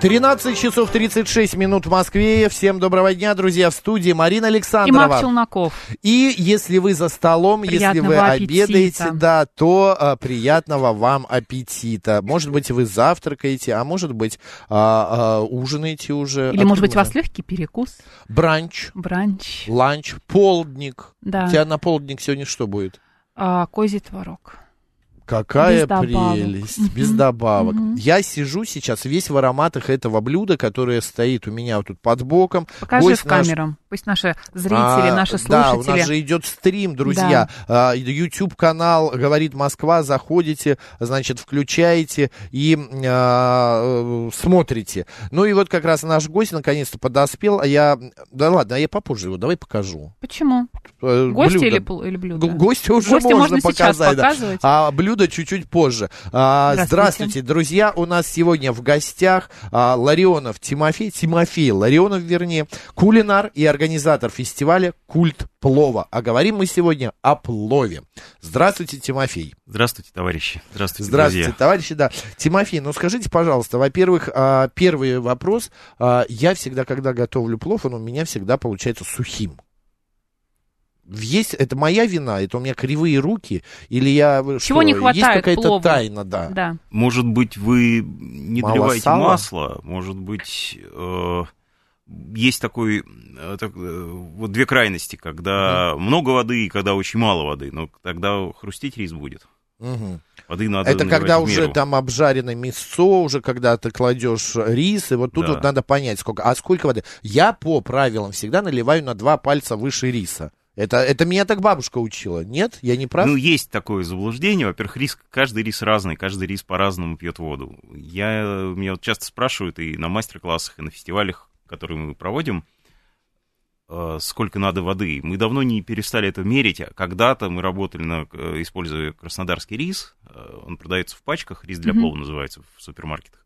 13 часов 36 минут в Москве. Всем доброго дня, друзья, в студии Марина И Александрова. Мак Челноков. И если вы за столом, если вы Приятного аппетита. обедаете, да, то а, приятного вам аппетита. Может быть, вы завтракаете, а может быть, а, а, ужинаете уже. Или, может быть, у Откуда? вас легкий перекус, Бранч, бранч, ланч, полдник. да, У тебя на полдник сегодня что будет? а, козий творог. Какая Без добавок. прелесть, Мгм. без добавок. Мгм. Я сижу сейчас весь в ароматах этого блюда, которое стоит у меня вот тут под боком. Покажи Гость в наш-. Пусть наши зрители, А, наши Да, у нас слушатели. же идет стрим, друзья. А, YouTube канал говорит Москва, заходите, значит, включаете и а, э, смотрите. Ну и вот как раз наш гость наконец-то подоспел, а я, да ладно, а я попозже его, давай покажу. Почему? Э, Гости блюдо. или, или блюдо? Г- Гостя уже Гостя можно, можно сейчас показать, да. показывать. а блюдо чуть-чуть позже. А, Здравствуйте. здравствуйте, друзья. У нас сегодня в гостях а, Ларионов Тимофей, Тимофей Ларионов, вернее, кулинар и организатор фестиваля «Культ плова». А говорим мы сегодня о плове. Здравствуйте, Тимофей. Здравствуйте, товарищи. Здравствуйте, Здравствуйте, друзья. товарищи, да. Тимофей, ну скажите, пожалуйста, во-первых, а, первый вопрос. Я всегда, когда готовлю плов, он у меня всегда получается сухим. Есть, это моя вина, это у меня кривые руки, или я... Чего что, не Есть хватает какая-то плову? тайна, да. Да. Может быть, вы не Мало доливаете сала? масло, может быть, э, есть такой, э, так, э, вот две крайности, когда много воды и когда очень мало воды, но тогда хрустеть рис будет. Мгм. Воды надо Это когда в уже там обжарено мясо, уже когда ты кладешь рис, и вот тут Да. вот надо понять, сколько. А сколько воды? Я по правилам всегда наливаю на два пальца выше риса. Это, это меня так бабушка учила. Нет? Я не прав? Ну, есть такое заблуждение. Во-первых, рис, каждый рис разный, каждый рис по-разному пьет воду. Я, меня вот часто спрашивают и на мастер-классах, и на фестивалях, которые мы проводим, э, сколько надо воды. Мы давно не перестали это мерить. а Когда-то мы работали, на, э, используя краснодарский рис. Э, Он продается в пачках, рис для Мгм. плова называется в супермаркетах.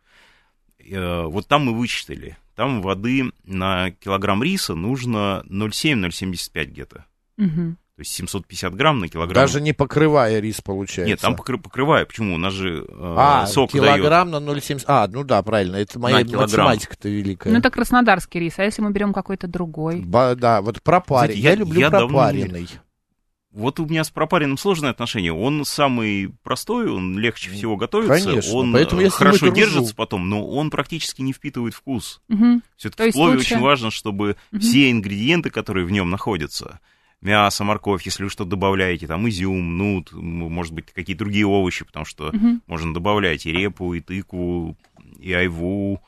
Вот там мы вычислили. Там воды на килограмм риса нужно 0,7-0,75 где-то. Мгм. То есть 750 грамм на килограмм. Даже не покрывая рис, получается. Нет, там покры- покрываю. Почему? У нас же э, А, сок килограмм на 0,70. А, ну да, правильно. Это моя математика-то великая. Ну, это краснодарский рис. А если мы берем какой-то другой? Ба- да, вот пропаренный. Я, я- люблю я давно пропаренный. дает. Вот у меня с пропаренным сложное отношение. Он самый простой, он легче всего готовится. Конечно, он поэтому э, я хорошо держится потом, но он практически не впитывает вкус. То Все-таки в плове лучше- очень важно, чтобы Мгм. все ингредиенты, которые в нем находятся, мясо, морковь, если вы что-то добавляете, там изюм, нут, может быть, какие-то другие овощи, потому что Мгм. можно добавлять и репу, и тыкву, и айву.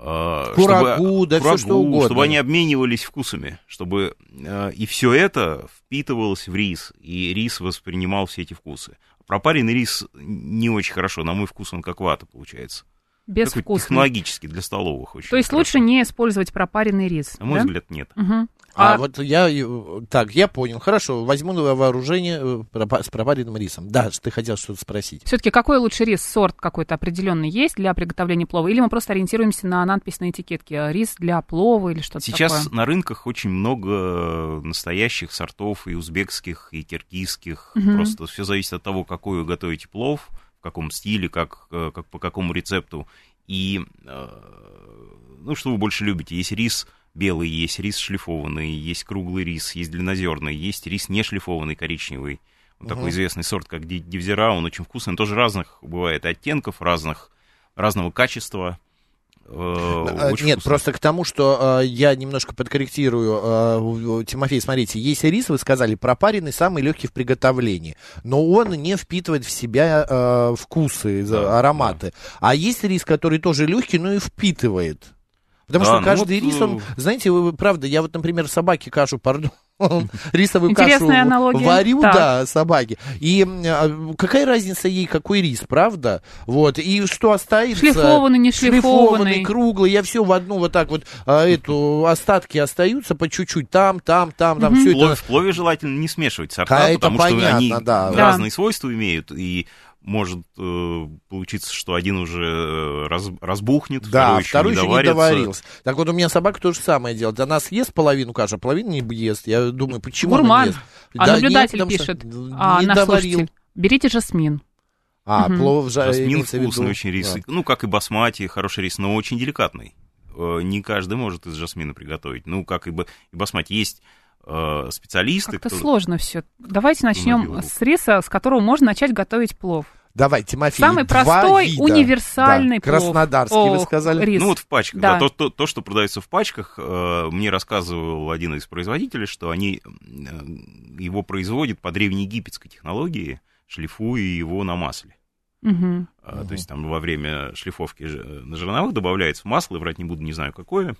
э, Курагу, да всё что угодно. Чтобы они обменивались вкусами, чтобы э, и все это впитывалось в рис, и рис воспринимал все эти вкусы. Пропаренный рис не очень хорошо, на мой вкус он как вата получается. Такой Безвкусный. технологически для столовых очень. То есть хорошо. лучше не использовать пропаренный рис, На мой да? взгляд, нет. Мгм. А, А, вот я... э, Так, я понял. Хорошо, возьму на вооружение э, с пропаренным рисом. Да, ты хотел что-то спросить. Все-таки какой лучше рис, сорт какой-то определенный есть для приготовления плова? Или мы просто ориентируемся на надпись на этикетке рис для плова или что-то Сейчас такое? на рынках очень много настоящих сортов и узбекских, и киргизских. Мгм. Просто все зависит от того, какой вы готовите плов, в каком стиле, как, э, как по какому рецепту. И э, ну, что вы больше любите? Есть рис белый, есть рис шлифованный, есть круглый рис, есть длиннозерный, есть рис не шлифованный, коричневый. Вот такой известный сорт, как ди- дивзера, он очень вкусный. Он тоже разных бывает оттенков, разных, разного качества. Э, А, очень Нет, вкусный. просто к тому, что э, я немножко подкорректирую. э, Тимофей, смотрите, есть рис, вы сказали, пропаренный, самый легкий в приготовлении, но он не впитывает в себя э, вкусы, Да, ароматы. А есть рис, который тоже легкий, но и впитывает. Потому Да, что ну каждый вот, рис, он, э, знаете, вы, правда, я вот, например, собаке кашу, пардон, рисовую кашу аналогия. варю, Так. да, собаке. И а, какая разница ей, какой рис, правда? Вот, и что останется? Шлифованный, не шлифованный. круглый, я все в одну вот так вот, а, эту, остатки остаются по чуть-чуть, там, там, там, там, все Плов- это... в плове желательно не смешивать сорта, А, это потому что понятно, они да. разные свойства имеют, и может э, получиться, что один уже э, раз- разбухнет, Да, второй еще второй не еще не доварился. Так вот, у меня собака то же самое делает. Она съест половину каши, а половину не ест. Я думаю, почему она Гурман. не ест? А Да наблюдатель нет, потому что пишет, а, не наш доварил. слушатель, берите жасмин. А, Мгм. плов жа- Жасмин вкусный очень рис. да. Ну, как и басмати, хороший рис, но очень деликатный. Э, Не каждый может из жасмина приготовить. Ну, как и, и басмати. Есть э, специалисты, Как-то кто- сложно все. Давайте начнем с риса, с которого можно начать готовить плов. Давай, Тимофей, Самый два простой, вида. универсальный Да, плов. Краснодарский, вы О, сказали? Рис. Ну вот в пачках, Да. да. То, то, то, что продается в пачках, э, мне рассказывал один из производителей, что они э, его производят по древнеегипетской технологии, шлифуя его на масле. Мгм. А, То есть там во время шлифовки ж- на жерновах добавляется масло, врать не буду, не знаю какое.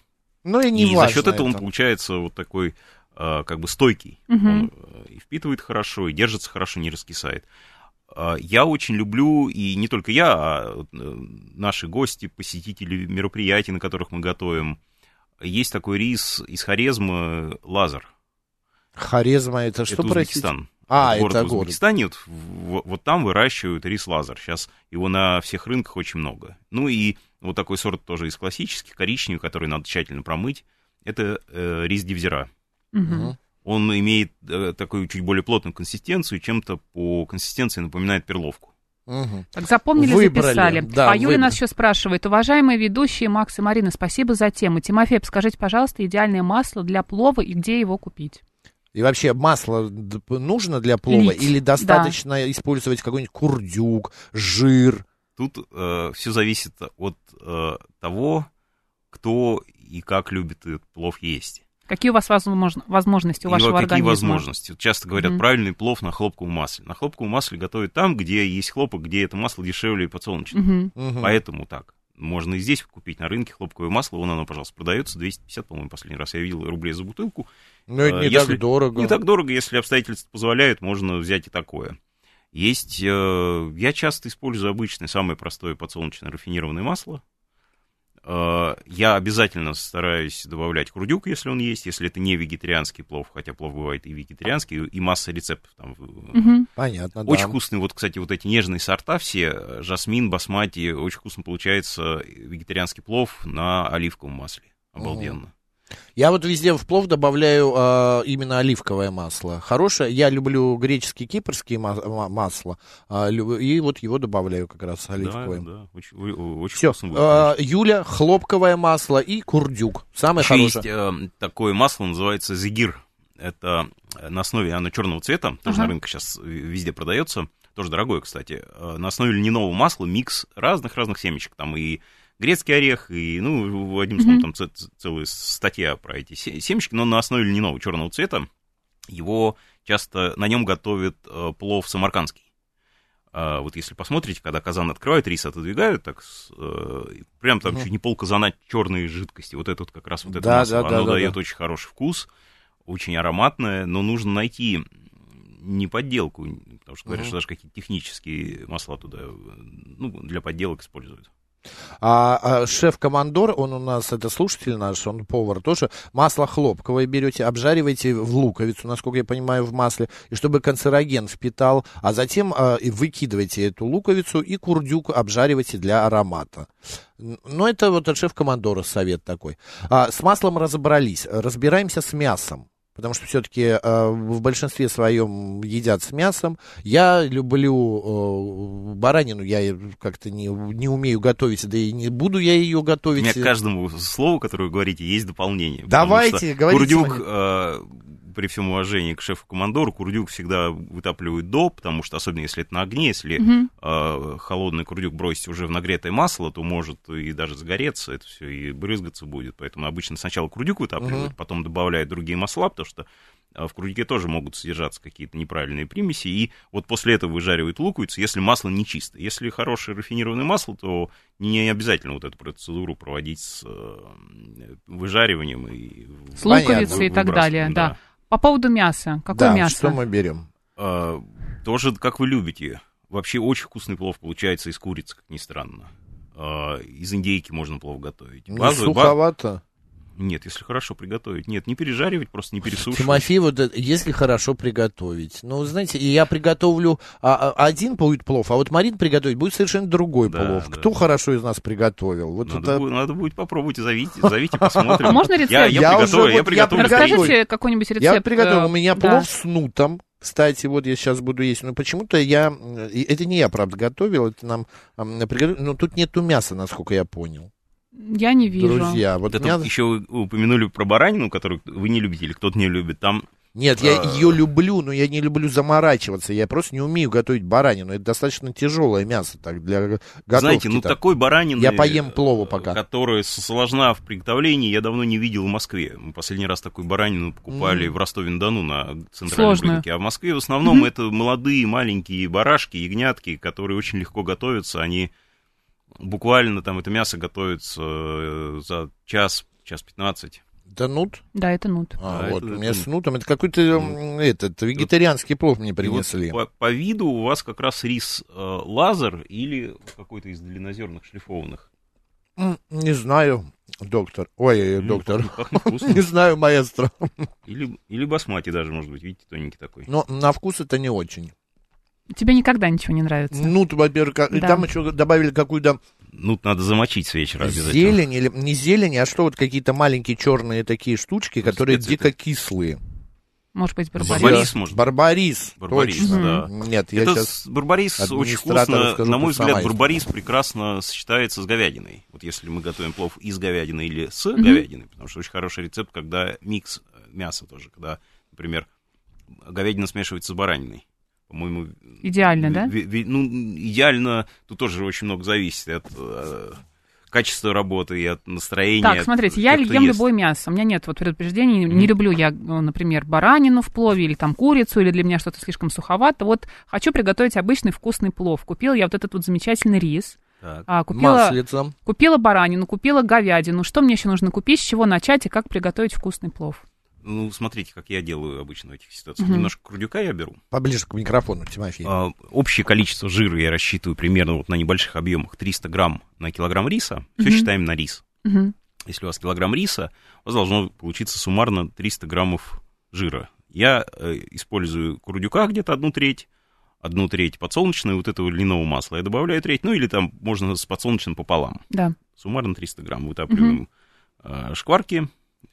Ну и не и за счет этого он получается вот такой э, как бы стойкий. Мгм. Он э, и впитывает хорошо, и держится хорошо, не раскисает. А, Я очень люблю, и не только я, а э, наши гости, посетители мероприятий, на которых мы готовим. Есть такой рис из Хорезма «Лазер». Хорезма, это что, это простите? Узбекистан. А, город это в город. Узбекистане, вот, вот там выращивают рис «Лазер». Сейчас его на всех рынках очень много. Ну и вот такой сорт тоже из классических, коричневый, который надо тщательно промыть. Это э, рис девзира. Мгм. Он имеет э, такую чуть более плотную консистенцию, чем-то по консистенции напоминает перловку. Мгм. Так запомнили, Выбрали, записали. да, а Юля нас еще спрашивает. Уважаемые ведущие Макс и Марина, спасибо за тему. Тимофей, скажите, пожалуйста, идеальное масло для плова и где его купить? И вообще масло нужно для плова Лить, или достаточно использовать какой-нибудь курдюк, жир? Тут все зависит от э, того, кто и как любит этот плов есть. Какие у вас возможно- возможности у И вашего какие организма? возможности. Вот часто говорят, Мгм. правильный плов на хлопковом масле. На хлопковом масле готовят там, где есть хлопок, где это масло дешевле и подсолнечное. Мгм. Мгм. Поэтому так. Можно и здесь купить на рынке хлопковое масло. Вон оно, пожалуйста, продается. 250, по-моему, последний раз я видел рублей за бутылку. Ну, это Э, не если- так дорого. Не так дорого, если обстоятельства позволяют, можно взять и такое. Есть, э, я часто использую обычное, самое простое подсолнечное рафинированное масло. Э, я обязательно стараюсь добавлять курдюк, если он есть, если это не вегетарианский плов, хотя плов бывает и вегетарианский, и масса рецептов там. Мгм. Понятно, да. Очень вкусные, вот, кстати, вот эти нежные сорта все, жасмин, басмати, очень вкусно получается вегетарианский плов на оливковом масле. Обалденно. Я вот везде в плов добавляю а, именно оливковое масло. Хорошее. Я люблю греческие, кипрские ма- ма- масла. а, лю- и вот его добавляю как раз Да, оливковое. да, очень, очень Все. вкусно будет. Юля, хлопковое масло и курдюк. Самое Еще есть хорошее. э, такое масло, называется зигир. Это э, на основе, оно черного цвета, тоже Ага. на рынке сейчас везде продается, тоже дорогое, кстати. Э, На основе льняного масла микс разных-разных семечек. Там и грецкий орех, и, ну, одним словом, там ц- ц- целая статья про эти се- семечки, но на основе льняного черного цвета. Его часто, на нем готовят э, плов самаркандский. А, вот если посмотрите, когда казан открывают, рис отодвигают, так э, прям там чуть не пол казана черной жидкости. Вот это вот как раз вот это Да, масло, да, оно да, дает да. очень хороший вкус, очень ароматное, но нужно найти не подделку, потому что говорят, Мгм. что даже какие-то технические масла туда э, ну, для подделок используют. А, а шеф-командор, он у нас, это слушатель наш, он повар тоже, масло хлопковое берете, обжариваете в луковицу, насколько я понимаю, в масле, и чтобы канцероген впитал, а затем а, и выкидываете эту луковицу и курдюк обжариваете для аромата. Н- Ну, это вот от шеф-командора совет такой. А, с маслом разобрались, разбираемся с мясом. Потому что все-таки в большинстве своем едят с мясом. Я люблю э, баранину, я как-то не, не умею готовить, да и не буду я ее У готовить. меня к каждому слову, которое вы говорите, есть дополнение. Давайте, говорите, Курдюк, э, при всем уважении к шефу-командору, курдюк всегда вытапливают до, потому что, особенно если это на огне, если Мгм. э, холодный курдюк бросить уже в нагретое масло, то может и даже загореться, это все и брызгаться будет. Поэтому обычно сначала курдюк вытапливают, Мгм. потом добавляют другие масла, потому что э, в курдюке тоже могут содержаться какие-то неправильные примеси, и вот после этого выжаривают луковицу, если масло не чистое. Если хорошее рафинированное масло, то не обязательно вот эту процедуру проводить с э, выжариванием и С луковицей и так далее, да. По поводу мяса. Какое да, мясо? что мы берем? А, тоже, как вы любите. Вообще очень вкусный плов получается из курицы, как ни странно. А, из индейки можно плов готовить. Ну, Базовый- ба- суховато. Нет, если хорошо приготовить. Нет, не пережаривать, просто не пересушивать. Тимофей, вот это, если хорошо приготовить. Ну, знаете, я приготовлю а, а, один будет плов, а вот Марин приготовить будет совершенно другой Да, плов. да. Кто хорошо из нас приготовил? Вот Надо, это... будет, надо будет попробовать, зовите, зовите, посмотрим. А можно рецепт? Я, я, Я приготовлю, уже я вот- приготовлю. Расскажите какой-нибудь рецепт. Я приготовил, э, у меня да. плов с нутом. Кстати, вот я сейчас буду есть. Но почему-то я... э, Это не я, правда, готовил, это нам. Но тут нету мяса, насколько я понял. Я не вижу. Друзья, вот это мясо- еще вы упомянули про баранину, которую вы не любите или кто-то не любит. Там Нет, я А. ее люблю, но я не люблю заморачиваться. Я просто не умею готовить баранину. Это достаточно тяжелое мясо так для готовки. Знаете, ну такой баранины... Я поем плова э, пока. Которая сложна в приготовлении, я давно не видел в Москве. Мы последний раз такую баранину покупали Мгм. в Ростове-на-Дону на центральном Сложную. рынке. А в Москве в основном это молодые маленькие барашки, ягнятки, которые очень легко готовятся. Они буквально там это мясо готовится э, за час, час пятнадцать. Это нут? Да, это нут. А, Да, вот, это- у меня это- с нутом. Это какой-то м, этот вегетарианский плов мне И вот принесли. по, по виду у вас как раз рис э, лазер или какой-то из длиннозерных шлифованных. Не знаю, доктор. Ой, Ну, доктор. Не знаю, маэстро. Или, или басмати даже, может быть, видите, тоненький такой. Но на вкус это не очень. Тебе никогда ничего не нравится. Нут, во-первых, Да. там еще добавили какую-то Ну, надо замочить с вечера обязательно. зелень, или не зелень, а что вот какие-то маленькие черные такие штучки, которые дико кислые. Может быть, Барбарис. барбарис. Барбарис, может. Барбарис, Барбарис, точно. да. Нет, я Это сейчас... барбарис очень вкусно, скажу, на мой взгляд, барбарис прекрасно сочетается с говядиной. Вот если мы готовим плов из говядины или с Мгм. говядиной, потому что очень хороший рецепт, когда микс э, мяса тоже, когда, например, говядина смешивается с бараниной. По-моему... Идеально, да? ну, идеально, тут тоже очень много зависит от э, качества работы и от настроения. Так, от смотрите, я ем ест. любое мясо. У меня нет вот предупреждений. Не люблю я, ну, например, баранину в плове или там курицу, или для меня что-то слишком суховато. Вот хочу приготовить обычный вкусный плов. Купила я вот этот вот замечательный рис. Так. а, купила, Маслицем. купила баранину, купила говядину. Что мне еще нужно купить, с чего начать и как приготовить вкусный плов? Ну, смотрите, как я делаю обычно в этих ситуациях. Мгм. Немножко крудюка я беру. Поближе к микрофону, Тимофей. А, общее количество жира я рассчитываю примерно вот на небольших объемах 300 грамм на килограмм риса. Все считаем на рис. Мгм. Если у вас килограмм риса, у вас должно получиться суммарно 300 граммов жира. Я э, использую курдюка где-то одну треть, одну треть подсолнечного вот этого льняного масла. Я добавляю треть, ну или там можно с подсолнечным пополам. Да. Суммарно 300 грамм. Вытапливаем э, шкварки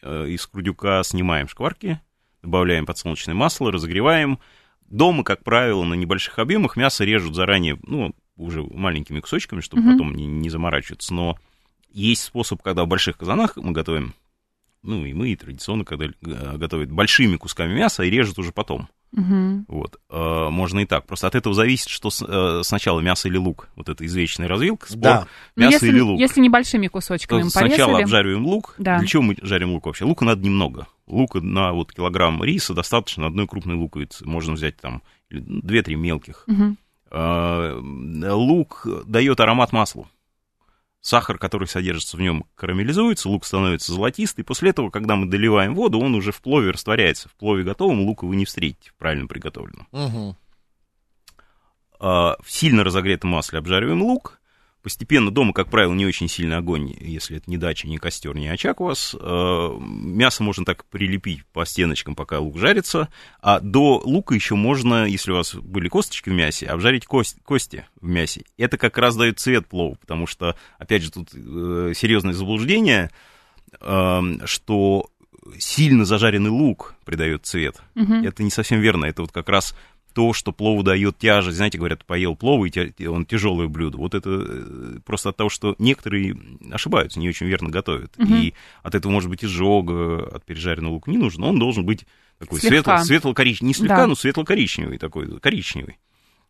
из крудюка, снимаем шкварки, добавляем подсолнечное масло, разогреваем. Дома, как правило, на небольших объемах мясо режут заранее, ну, уже маленькими кусочками, чтобы Мгм. потом не, не заморачиваться. Но есть способ, когда в больших казанах мы готовим, ну, и мы, и традиционно, когда э, готовят большими кусками мяса и режут уже потом. Мгм. Вот. Э, можно и так. Просто от этого зависит, что с- э, сначала мясо или лук. Вот это извечная развилка, спор, Да. Ну, мясо если, или лук. если небольшими кусочками То сначала обжариваем лук. Да. Для чего мы жарим лук вообще? Лука надо немного. Лука на вот килограмм риса достаточно одной крупной луковицы. Можно взять там или две-три мелких. Мгм. Э, Лук дает аромат маслу. Сахар, который содержится в нем, карамелизуется, лук становится золотистый. После этого, когда мы доливаем воду, он уже в плове растворяется. В плове готовом лука вы не встретите, правильно приготовленном. А, в сильно разогретом масле обжариваем лук. Постепенно дома, как правило, не очень сильный огонь, если это не дача, не костер, не очаг у вас. А, Мясо можно так прилепить по стеночкам, пока лук жарится. А до лука еще можно, если у вас были косточки в мясе, обжарить кость, кости в мясе. Это как раз дает цвет плову, потому что, опять же, тут э, серьезное заблуждение, э, что сильно зажаренный лук придает цвет. Мгм. Это не совсем верно. Это вот как раз то, что плову дает тяжесть. Знаете, говорят, поел плов, и он тяжелое блюдо. Вот это э, просто от того, что некоторые ошибаются, не очень верно готовят. Мгм. И от этого может быть изжога, от пережаренного лука не нужно. Он должен быть такой светло, светло-коричневый. Не слегка, Да. но светло-коричневый такой, коричневый.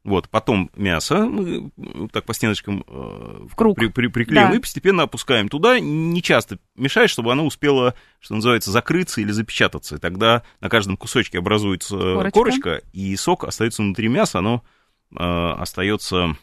Вот, потом мясо мы э, так по стеночкам э, В круг. при- при- приклеим Да. и постепенно опускаем туда, не часто мешает, чтобы оно успело, что называется, закрыться или запечататься. И тогда на каждом кусочке образуется э, Корочка. корочка, и сок остается внутри мяса, оно э, остается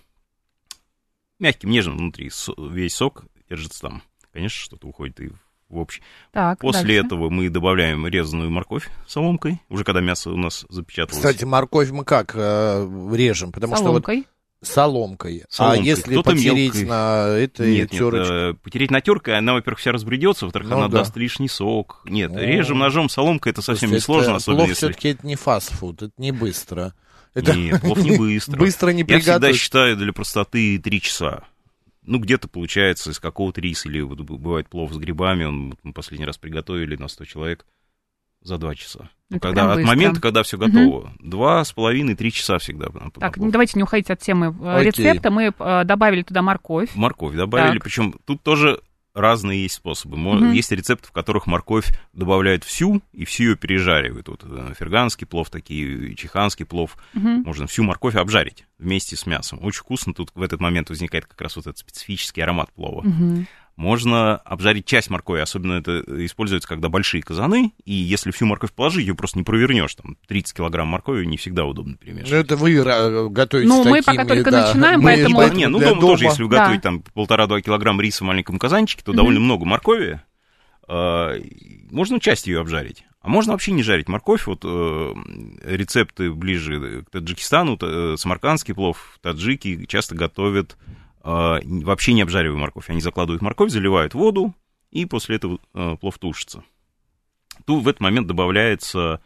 мягким, нежным внутри. Весь сок держится там. Конечно, что-то уходит и в в общий. Так, После дальше. этого мы добавляем резаную морковь соломкой, уже когда мясо у нас запечаталось. Кстати, морковь мы как э, режем? Потому что вот Соломкой. соломкой. Соломкой. А если Кто-то потереть мелкой. на этой Нет, нет, терочке? э, потереть на теркой, она, во-первых, вся разбредется, во-вторых, Ну она да. даст лишний сок. Нет, О. режем ножом соломкой, это совсем не сложно, особенно плов если... все-таки это не фастфуд, это не быстро. Это Нет, плов не быстро. Быстро не Я всегда приготовить. считаю для простоты 3 часа. Ну, где-то получается из какого-то риса, или вот бывает плов с грибами, он, мы последний раз приготовили на 100 человек за 2 часа. Ну, Это когда, от момента, когда все готово. Два с половиной, три часа всегда. Так, ну, давайте не уходить от темы э, Окей. рецепта. Мы э, добавили туда морковь. Морковь добавили, Так. причем тут тоже разные есть способы. Мгм. Есть рецепты, в которых морковь добавляют всю, и всю ее пережаривают. Вот э, ферганский плов, такие, чеханский плов. Мгм. Можно всю морковь обжарить вместе с мясом. Очень вкусно. Тут в этот момент возникает как раз вот этот специфический аромат плова. Мгм. Можно обжарить часть моркови, особенно это используется, когда большие казаны, и если всю морковь положить, ее просто не провернешь. Там 30 килограмм моркови не всегда удобно Ну, перемешивать. это вы э, готовите Ну, с мы такими, пока только да. начинаем, Мы поэтому- поэтому Не, ну для дома, тоже, если вы Да. готовите там полтора-два килограмма риса в маленьком казанчике, то довольно много моркови. э, можно часть ее обжарить. А можно вообще не жарить морковь. Вот э, рецепты ближе к Таджикистану, э, самаркандский плов, таджики часто готовят вообще не обжаривая морковь. Они закладывают морковь, заливают воду, и после этого э, плов тушится. Тут в этот момент добавляется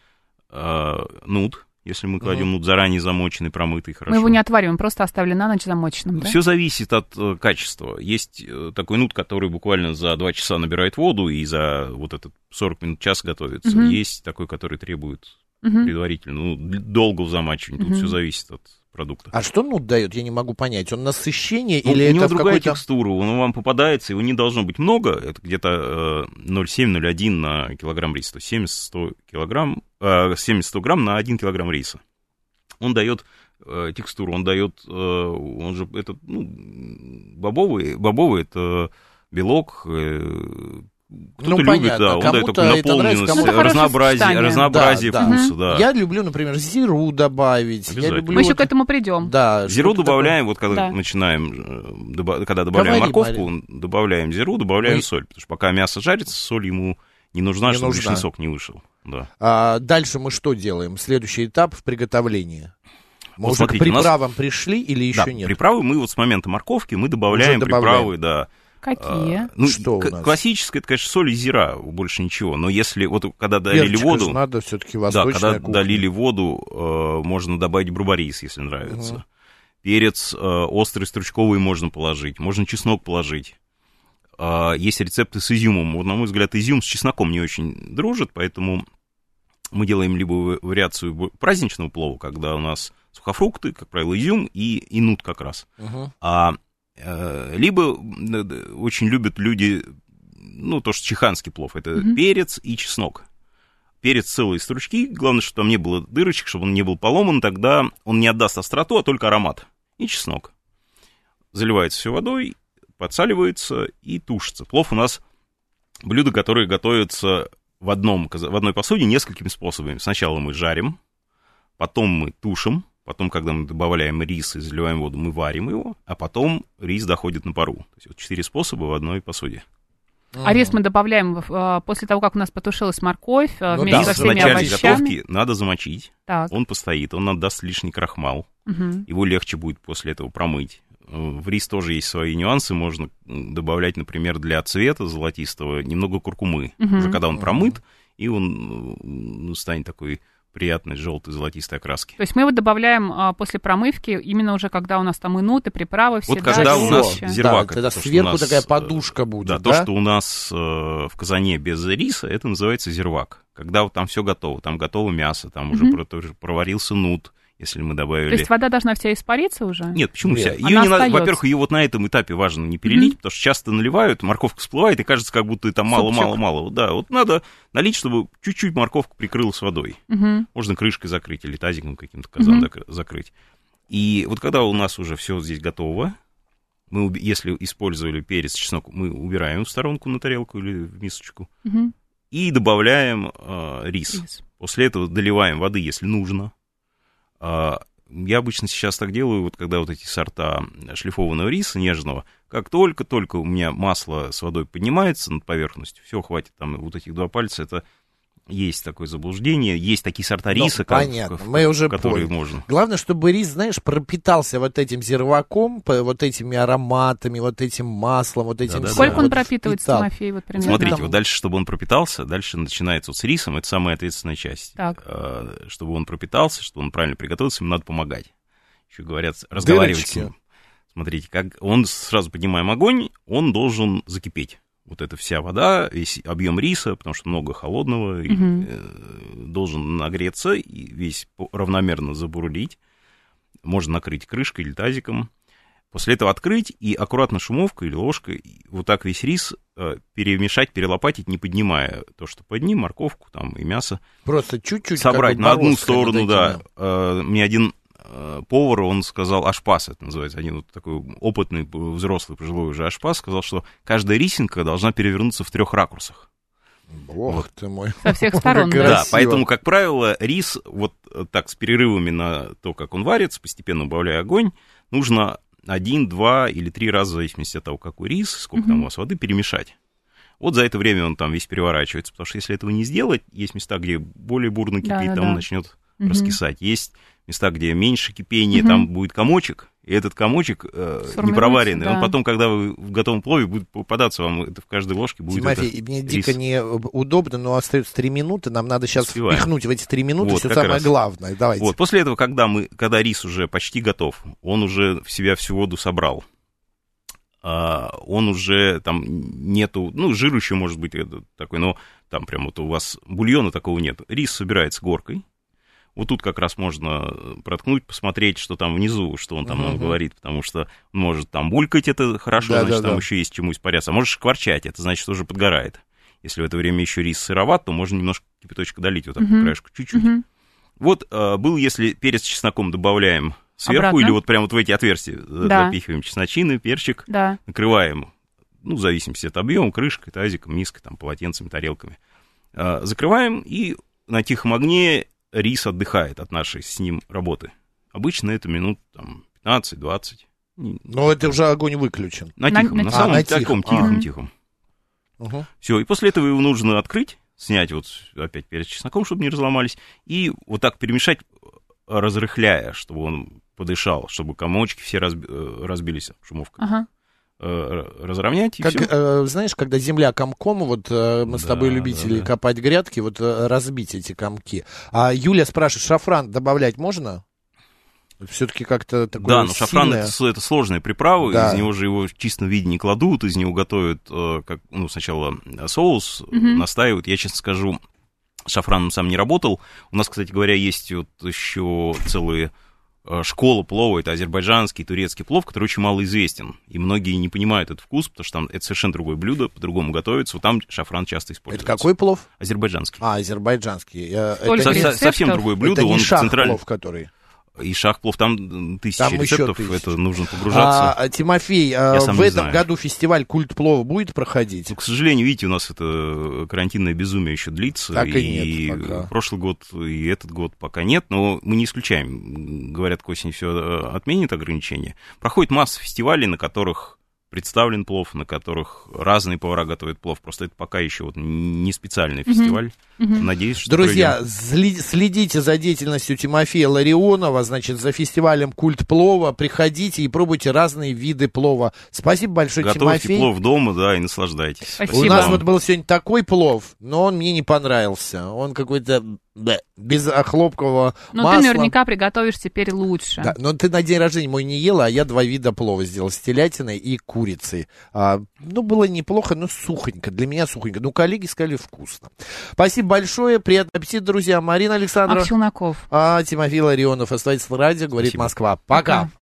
э, нут, если мы кладем нут заранее замоченный, промытый, хорошо. Мы его не отвариваем, просто оставили на ночь замоченным, да? Все зависит от э, качества. Есть э, такой нут, который буквально за 2 часа набирает воду и за вот этот 40 минут, час готовится. Мгм. Есть такой, который требует Мгм. предварительно, ну, долго в замачивании. Тут все зависит от продукта. А что нут дает, я не могу понять. Он насыщение Ну, или у него это другая текстура, он вам попадается, его не должно быть много, это где-то э, 0,7-0,1 на килограмм риса, то есть 70-100 килограмм, э, 70-100 грамм на 1 килограмм риса. Он дает э, текстуру, он дает, э, он же, это, ну, бобовый, бобовый это белок, э, кто-то Ну, любит, понятно, да, он дает такую наполненность, хорошее разнообразие, разнообразие Да, да. вкуса, да. Я люблю, например, зиру добавить. Я люблю Мы еще к этому придем. Да, Зиру добавляем, вот когда Да. начинаем, э, доба- когда добавляем Говори, морковку, добавляем зиру, добавляем Мы- соль. Потому что пока мясо жарится, соль ему не нужна, Не чтобы нужна. лишний сок не вышел. Да. такое. А дальше мы что делаем? Следующий этап в приготовлении. Мы Вот уже смотрите, к у нас- приправам пришли или еще Да, нет? приправы мы вот с момента морковки мы добавляем, добавляем. приправы, да. Какие? А, ну, Что у нас? классическое, это, конечно, соль и зира, больше ничего. Но если вот когда долили Перчика воду, надо все-таки да, восточная когда кухня. долили воду, э, можно добавить брубарис, если нравится. Перец э, острый, стручковый можно положить, можно чеснок положить. А, Есть рецепты с изюмом. Вот, на мой взгляд, изюм с чесноком не очень дружит, поэтому мы делаем либо ва- вариацию праздничного плова, когда у нас сухофрукты, как правило, изюм и, и нут как раз. Мгм. А э, либо м, д- очень любят люди, ну, то, что чеханский плов, это Мгм. перец и чеснок. Перец целые стручки, главное, чтобы там не было дырочек, чтобы он не был поломан, тогда он не отдаст остроту, а только аромат. И чеснок. Заливается все водой, подсаливается и тушится. Плов у нас блюдо, которое готовится в, одном, в одной посуде несколькими способами. Сначала мы жарим, потом мы тушим, потом, когда мы добавляем рис и заливаем воду, мы варим его, а потом рис доходит на пару. То есть вот четыре способа в одной посуде. А рис мы добавляем в- э, после того, как у нас потушилась морковь э, Ну вместе да, со в всеми начале овощами. готовки надо замочить, Так. он постоит, он отдаст лишний крахмал, мгм. его легче будет после этого промыть. Э, В рис тоже есть свои нюансы, можно добавлять, например, для цвета золотистого немного куркумы, Мгм. уже когда он промыт, и он э, ну, станет такой приятной желтой золотистой окраски. То есть мы его добавляем а, после промывки, именно уже когда у нас там и нут, и приправы все. Вот да, когда у нас зер- зирвак, Да, тогда то, сверху нас, такая э, подушка будет, Да, да? то, что у нас э, в казане без риса, это называется зирвак. Когда вот там все готово, там готово мясо, там уже про- тоже проварился нут, если мы То добавили. есть вода должна вся испариться уже? Нет, почему Нет. вся? Она Ее не надо, остаётся. во-первых, ее вот на этом этапе важно не перелить, Мгм. потому что часто наливают, морковка всплывает, и кажется, как будто там мало-мало-мало. Да, вот надо налить, чтобы чуть-чуть морковка прикрылась водой. Мгм. Можно крышкой закрыть или тазиком каким-то казан дак- закрыть. И вот когда у нас уже все здесь готово, мы, если использовали перец, чеснок, мы убираем в сторонку на тарелку или в мисочку Мгм. и добавляем э, рис. Рис. После этого доливаем воды, если нужно. А, я обычно сейчас так делаю, вот когда вот эти сорта шлифованного риса нежного, как только-только у меня масло с водой поднимается над поверхностью, все, хватит там вот этих два пальца, это есть такое заблуждение, есть такие сорта Ну, риса, как- понятно, в- мы уже которые поняли. можно. Главное, чтобы рис, знаешь, пропитался вот этим зерваком, вот этими ароматами, вот этим маслом, вот этим Да-да-да. всем. Сколько он Вот пропитывается, впитал. Тимофей, вот примерно? Смотрите, вот дальше, чтобы он пропитался, дальше начинается вот с рисом, это самая ответственная часть. Так. Э, Чтобы он пропитался, чтобы он правильно приготовился, ему надо помогать. Еще говорят, разговаривать Дырочки. с ним. Смотрите, как он сразу поднимаем огонь, он должен закипеть. Вот эта вся вода, весь объем риса, потому что много холодного, и, Мгм. э, должен нагреться и весь равномерно забурлить. Можно накрыть крышкой или тазиком. После этого открыть и аккуратно шумовкой или ложкой и вот так весь рис э, перемешать, перелопатить, не поднимая то, что под ним, морковку там и мясо. Просто чуть-чуть. Собрать как бы на одну сторону, вот да. Э, Мне один э, повар, он сказал, ашпас это называется, один вот такой опытный, взрослый, пожилой уже ашпас, сказал, что каждая рисинка должна перевернуться в трех ракурсах. Бог ты мой. Со всех сторон, да. Поэтому, как правило, рис вот э, так с перерывами на то, как он варится, постепенно убавляя огонь, нужно один, два или три раза, в зависимости от того, какой рис, сколько там у вас воды, перемешать. Вот за это время он там весь переворачивается, потому что если этого не сделать, есть места, где более бурно кипит, Да, да, там да. он начнет Мгм. раскисать. Есть места, где меньше кипения, Мгм. там будет комочек, и этот комочек э, непроваренный. да. Он потом, когда вы в готовом плове, будет попадаться вам это в каждой ложке, будет Тимофей, это мне рис. дико неудобно, но остается три минуты. Нам надо сейчас Успеваем. впихнуть в эти три минуты Вот, все самое раз. главное. Давайте. Вот, после этого, когда, мы, когда рис уже почти готов, он уже в себя всю воду собрал, а, он уже там нету, ну, жир еще может быть такой, но там прям вот у вас бульона такого нет. Рис собирается горкой. Вот тут как раз можно проткнуть, посмотреть, что там внизу, что он там нам говорит, потому что может там булькать, это хорошо, Да, значит, да, там да. еще есть чему испаряться. А может шкварчать, это значит, уже подгорает. Если в это время еще рис сыроват, то можно немножко кипяточка долить вот так по Мгм. краешку, чуть-чуть. Мгм. Вот э, был, если перец с чесноком добавляем сверху, Обратно? или вот прямо вот в эти отверстия э, Да. запихиваем чесночины, перчик, Да. накрываем, ну, в зависимости от объема, крышкой, тазиком, миской, там, полотенцами, тарелками. Э, закрываем, и на тихом огне рис отдыхает от нашей с ним работы. Обычно это минут там, 15-20. Но это уже огонь выключен. На На- тихом, на на, самом А, на таком тихом. тихом, Ага. тихом. Мгм. Все, и после этого его нужно открыть, снять вот опять перец чесноком, чтобы не разломались, и вот так перемешать, разрыхляя, чтобы он подышал, чтобы комочки все разби- э, разбились шумовкой. Ага. Э, Разровнять, и Как, всё. э, знаешь, когда земля комком, вот э, мы с Да, тобой да, любители да. копать грядки, вот э, разбить эти комки. А Юля спрашивает, шафран добавлять можно? Все-таки как-то такое Да, но шафран сильное. это, с- это сложная приправа, Да. из него же его в чистом виде не кладут, из него готовят э, как, ну, сначала соус, Мгм. настаивают. Я, честно скажу, с шафраном сам не работал. У нас, кстати говоря, есть вот еще целые э, школа плова, это азербайджанский, турецкий плов, который очень мало известен. И многие не понимают этот вкус, потому что там это совершенно другое блюдо, по-другому готовится. Вот там шафран часто Это используется. какой плов? Азербайджанский. А, азербайджанский. Э, Столько это Со- совсем другое блюдо, это не он шах центральный. плов, который. И шах-плов, там тысячи Там рецептов, тысячи. это нужно погружаться. А, Тимофей, а, в этом знаю. году фестиваль «Культ плова» будет проходить? Ну, к сожалению, видите, у нас это карантинное безумие еще длится. Так и нет пока. прошлый год и этот год пока нет, но мы не исключаем. Говорят, к осени все отменит ограничения. Проходит масса фестивалей, на которых представлен плов, на которых разные повара готовят плов. Просто это пока еще вот не специальный фестиваль. Мгм. Надеюсь, что Друзья, пройдем. следите за деятельностью Тимофея Ларионова, значит, за фестивалем «Культ плова». Приходите и пробуйте разные виды плова. Спасибо большое, готовьте Тимофей. плов дома, да, и наслаждайтесь. Спасибо. У нас вот был сегодня такой плов, но он мне не понравился. Он какой-то бе, без хлопкового Но масла. Ну, ты наверняка приготовишь теперь лучше. Да, но ты на день рождения мой не ела, а я два вида плова сделал с телятиной и курицей. А, ну, было неплохо, но сухонько. Для меня сухонько. Ну, коллеги сказали вкусно. Спасибо большое. Приятного аппетита, друзья. Марина Александрова, Аксюнаков. а Тимофей Ларионов. Оставайтесь в радио, говорит Спасибо. Москва. Пока. Пока.